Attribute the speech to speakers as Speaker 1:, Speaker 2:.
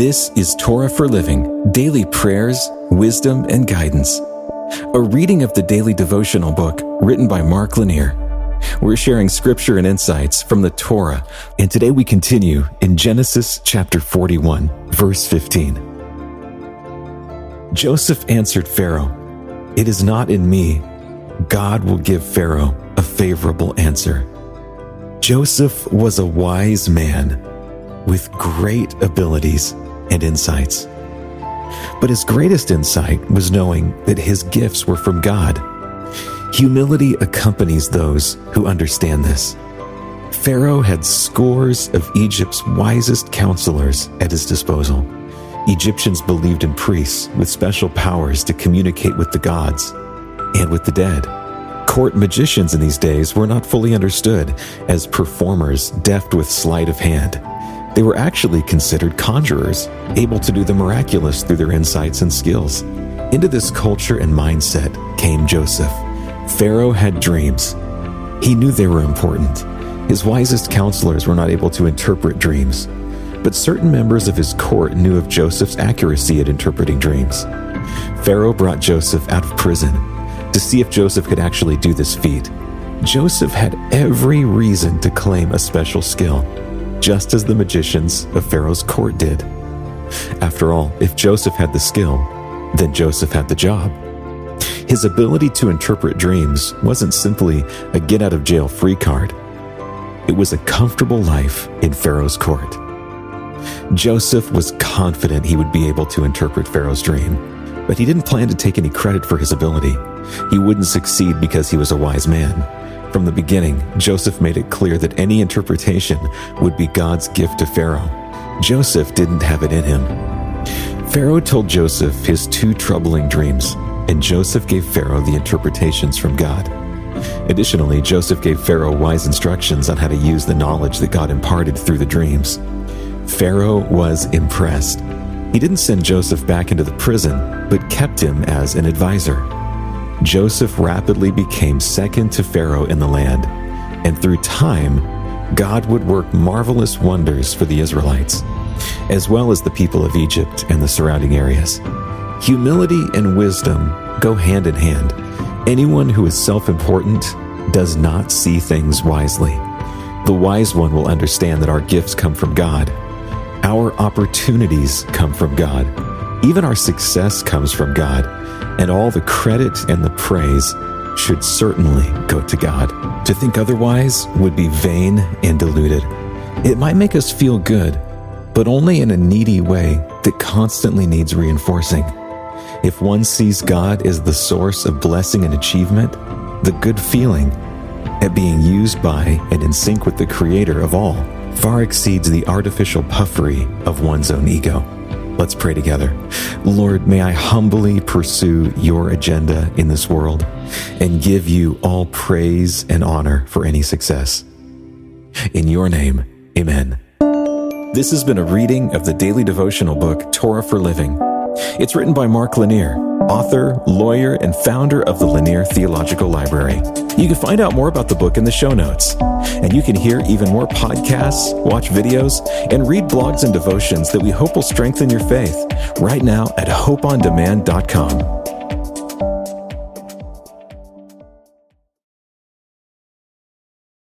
Speaker 1: This is Torah for Living Daily Prayers, Wisdom, and Guidance. A reading of the daily devotional book written by Mark Lanier. We're sharing scripture and insights from the Torah, and today we continue in Genesis chapter 41, verse 15. Joseph answered Pharaoh, It is not in me. God will give Pharaoh a favorable answer. Joseph was a wise man with great abilities and insights. But his greatest insight was knowing that his gifts were from God. Humility accompanies those who understand this. Pharaoh had scores of Egypt's wisest counselors at his disposal. Egyptians believed in priests with special powers to communicate with the gods and with the dead. Court magicians in these days were not fully understood as performers deft with sleight of hand. They were actually considered conjurers, able to do the miraculous through their insights and skills. Into this culture and mindset came Joseph. Pharaoh had dreams. He knew they were important. His wisest counselors were not able to interpret dreams, but certain members of his court knew of Joseph's accuracy at interpreting dreams. Pharaoh brought Joseph out of prison to see if Joseph could actually do this feat. Joseph had every reason to claim a special skill just as the magicians of Pharaoh's court did. After all, if Joseph had the skill, then Joseph had the job. His ability to interpret dreams wasn't simply a get out of jail free card. It was a comfortable life in Pharaoh's court. Joseph was confident he would be able to interpret Pharaoh's dream, but he didn't plan to take any credit for his ability. He wouldn't succeed because he was a wise man. From the beginning, Joseph made it clear that any interpretation would be God's gift to Pharaoh. Joseph didn't have it in him. Pharaoh told Joseph his two troubling dreams, and Joseph gave Pharaoh the interpretations from God. Additionally, Joseph gave Pharaoh wise instructions on how to use the knowledge that God imparted through the dreams. Pharaoh was impressed. He didn't send Joseph back into the prison, but kept him as an advisor. Joseph rapidly became second to Pharaoh in the land, and through time, God would work marvelous wonders for the Israelites, as well as the people of Egypt and the surrounding areas. Humility and wisdom go hand in hand. Anyone who is self important does not see things wisely. The wise one will understand that our gifts come from God. Our opportunities come from God. Even our success comes from God and all the credit and the praise should certainly go to God. To think otherwise would be vain and deluded. It might make us feel good, but only in a needy way that constantly needs reinforcing. If one sees God as the source of blessing and achievement, the good feeling at being used by and in sync with the Creator of all far exceeds the artificial puffery of one's own ego. Let's pray together. Lord, may I humbly pursue your agenda in this world and give you all praise and honor for any success. In your name, amen. This has been a reading of the daily devotional book, Torah for Living. It's written by Mark Lanier, author, lawyer, and founder of the Lanier Theological Library. You can find out more about the book in the show notes. And you can hear even more podcasts, watch videos, and read blogs and devotions that we hope will strengthen your faith right now at hopeondemand.com.